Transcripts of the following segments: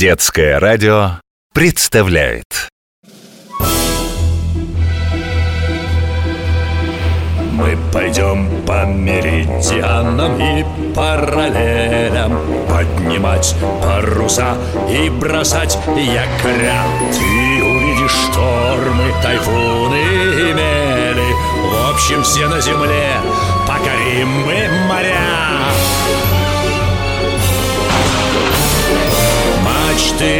Детское радио представляет. Мы пойдем по меридианам и параллелям. Поднимать паруса и бросать якоря Ты увидишь штормы, тайфуны и мели. В общем, все на земле покорим мы моря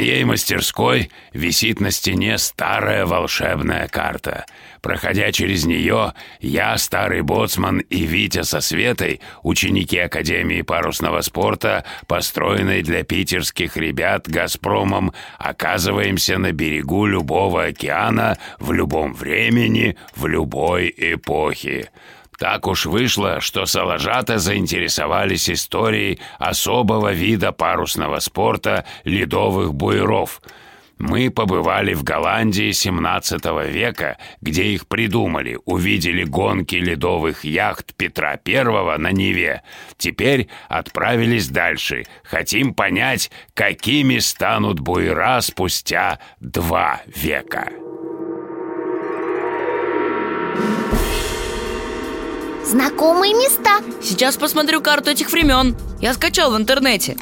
моей мастерской висит на стене старая волшебная карта. Проходя через нее, я, старый боцман и Витя со Светой, ученики Академии парусного спорта, построенной для питерских ребят «Газпромом», оказываемся на берегу любого океана в любом времени, в любой эпохе. Так уж вышло, что салажата заинтересовались историей особого вида парусного спорта ледовых буеров. Мы побывали в Голландии 17 века, где их придумали, увидели гонки ледовых яхт Петра I на Неве. Теперь отправились дальше. Хотим понять, какими станут буера спустя два века. Знакомые места Сейчас посмотрю карту этих времен Я скачал в интернете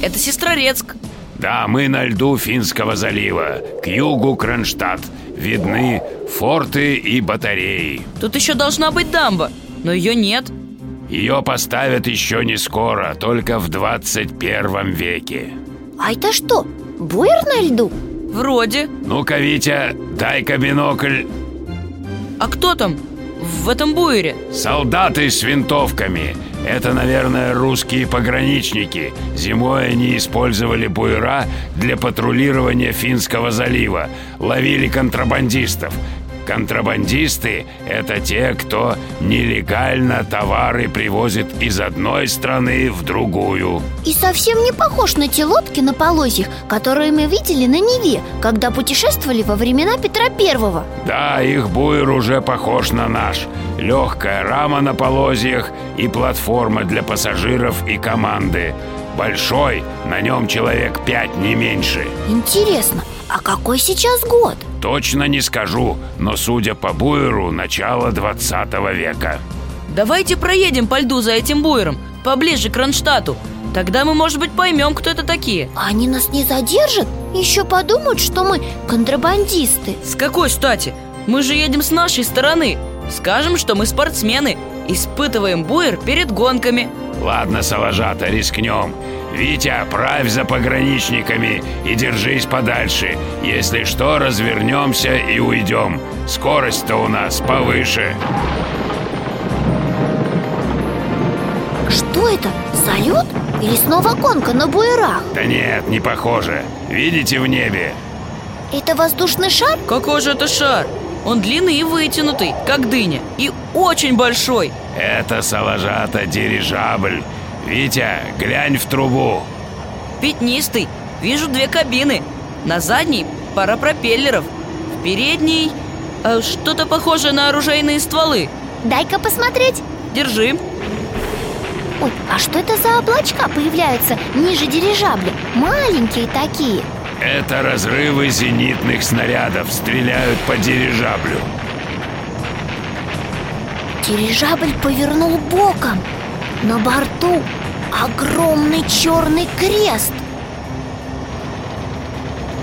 Это Сестрорецк Да, мы на льду Финского залива, к югу Кронштадт. Видны форты и батареи. Тут еще должна быть дамба Но ее нет Ее поставят еще не скоро, только в 21 веке. А это что, буер на льду? Вроде Ну-ка, Витя, дай-ка бинокль. А кто там в этом буере? Солдаты с винтовками. Это, наверное, русские пограничники. Зимой они использовали буера для патрулирования Финского залива. Ловили контрабандистов. Контрабандисты – это те, кто нелегально товары привозит из одной страны в другую. И совсем не похож на те лодки на полозьях, которые мы видели на Неве, когда путешествовали во времена Петра Первого Да, их буер уже похож на наш. Легкая рама на полозьях и платформа для пассажиров и команды. Большой, на нем человек пять, не меньше. Интересно, а какой сейчас год? Точно не скажу, но судя по буеру, начало 20 века. Давайте проедем по льду за этим буером Поближе к Кронштадту Тогда мы, может быть, поймем, кто это такие Они нас не задержат? Еще подумают, что мы контрабандисты С какой стати? Мы же едем с нашей стороны Скажем, что мы спортсмены Испытываем буер перед гонками Ладно, Салажата, рискнем. Витя, правь за пограничниками и держись подальше. Если что, развернемся и уйдем. Скорость-то у нас повыше. Что это? Салют? Или снова гонка на буерах? Да нет, не похоже. Видите в небе? Это воздушный шар? Какой же это шар? Он длинный и вытянутый, как дыня И очень большой Это Салажата дирижабль. Витя, глянь в трубу. Пятнистый. Вижу две кабины. На задней пара пропеллеров. В передней э, что-то похожее на оружейные стволы. Дай-ка посмотреть. Держи. Ой, а что это за облачка появляются? Ниже дирижабля? Маленькие такие. Это разрывы зенитных снарядов. Стреляют по дирижаблю. Дирижабль повернул боком На борту огромный черный крест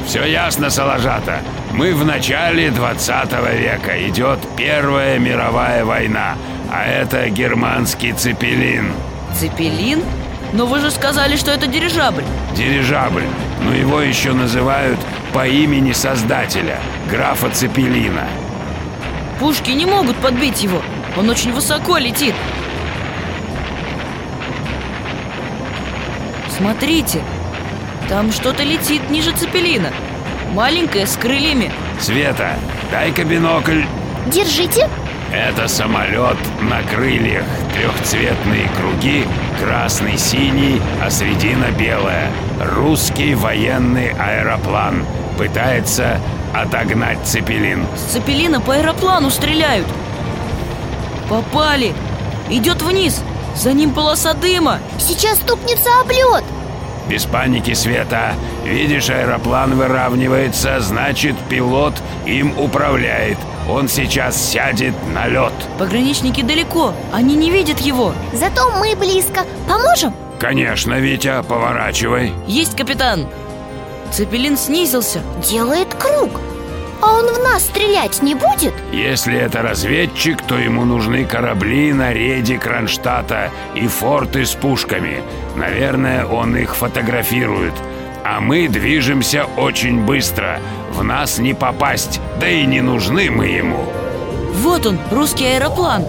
Все ясно, Салажата. Мы в начале 20 века. Идет Первая мировая война. А это германский цепелин. Цепелин? Но вы же сказали, что это дирижабль Дирижабль. Но его еще называют по имени создателя, графа Цепелина. Пушки не могут подбить его Он очень высоко летит Смотрите, там что-то летит ниже цепелина. Маленькое с крыльями. Света, дай-ка бинокль. Держите. Это самолет на крыльях. Трехцветные круги Красный, синий, а середина белая. Русский военный аэроплан Пытается отогнать цепелин. С цепелина по аэроплану стреляют. Попали. Идет вниз За ним полоса дыма. Сейчас стукнется об лед. Без паники, Света. Видишь, аэроплан выравнивается Значит, пилот им управляет. Он сейчас сядет на лед. Пограничники далеко Они не видят его. Зато мы близко. Поможем? Конечно, Витя, поворачивай. Есть, капитан. Цепелин снизился. Делает круг А он в нас стрелять не будет? Если это разведчик, то ему нужны корабли на рейде Кронштадта и форты с пушками. Наверное, он их фотографирует. А мы движемся очень быстро. В нас не попасть, да и не нужны мы ему. Вот он, русский аэроплан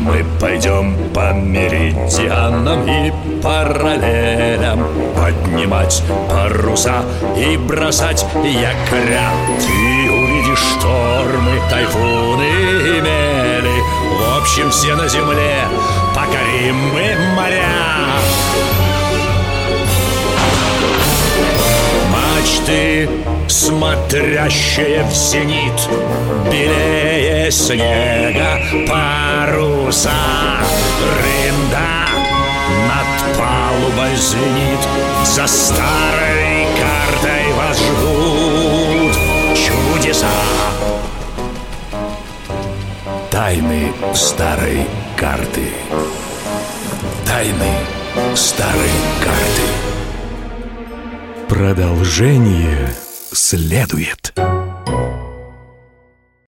Мы пойдем по меридианам и параллелям Поднимать паруса и бросать якоря Ты увидишь штормы, тайфуны и мели. В общем, все на земле покорим мы моря. Мачты, смотрящие в зенит Белее снега паруса звенит За старой картой вас ждут чудеса. Тайны старой карты. Тайны старой карты. Продолжение следует.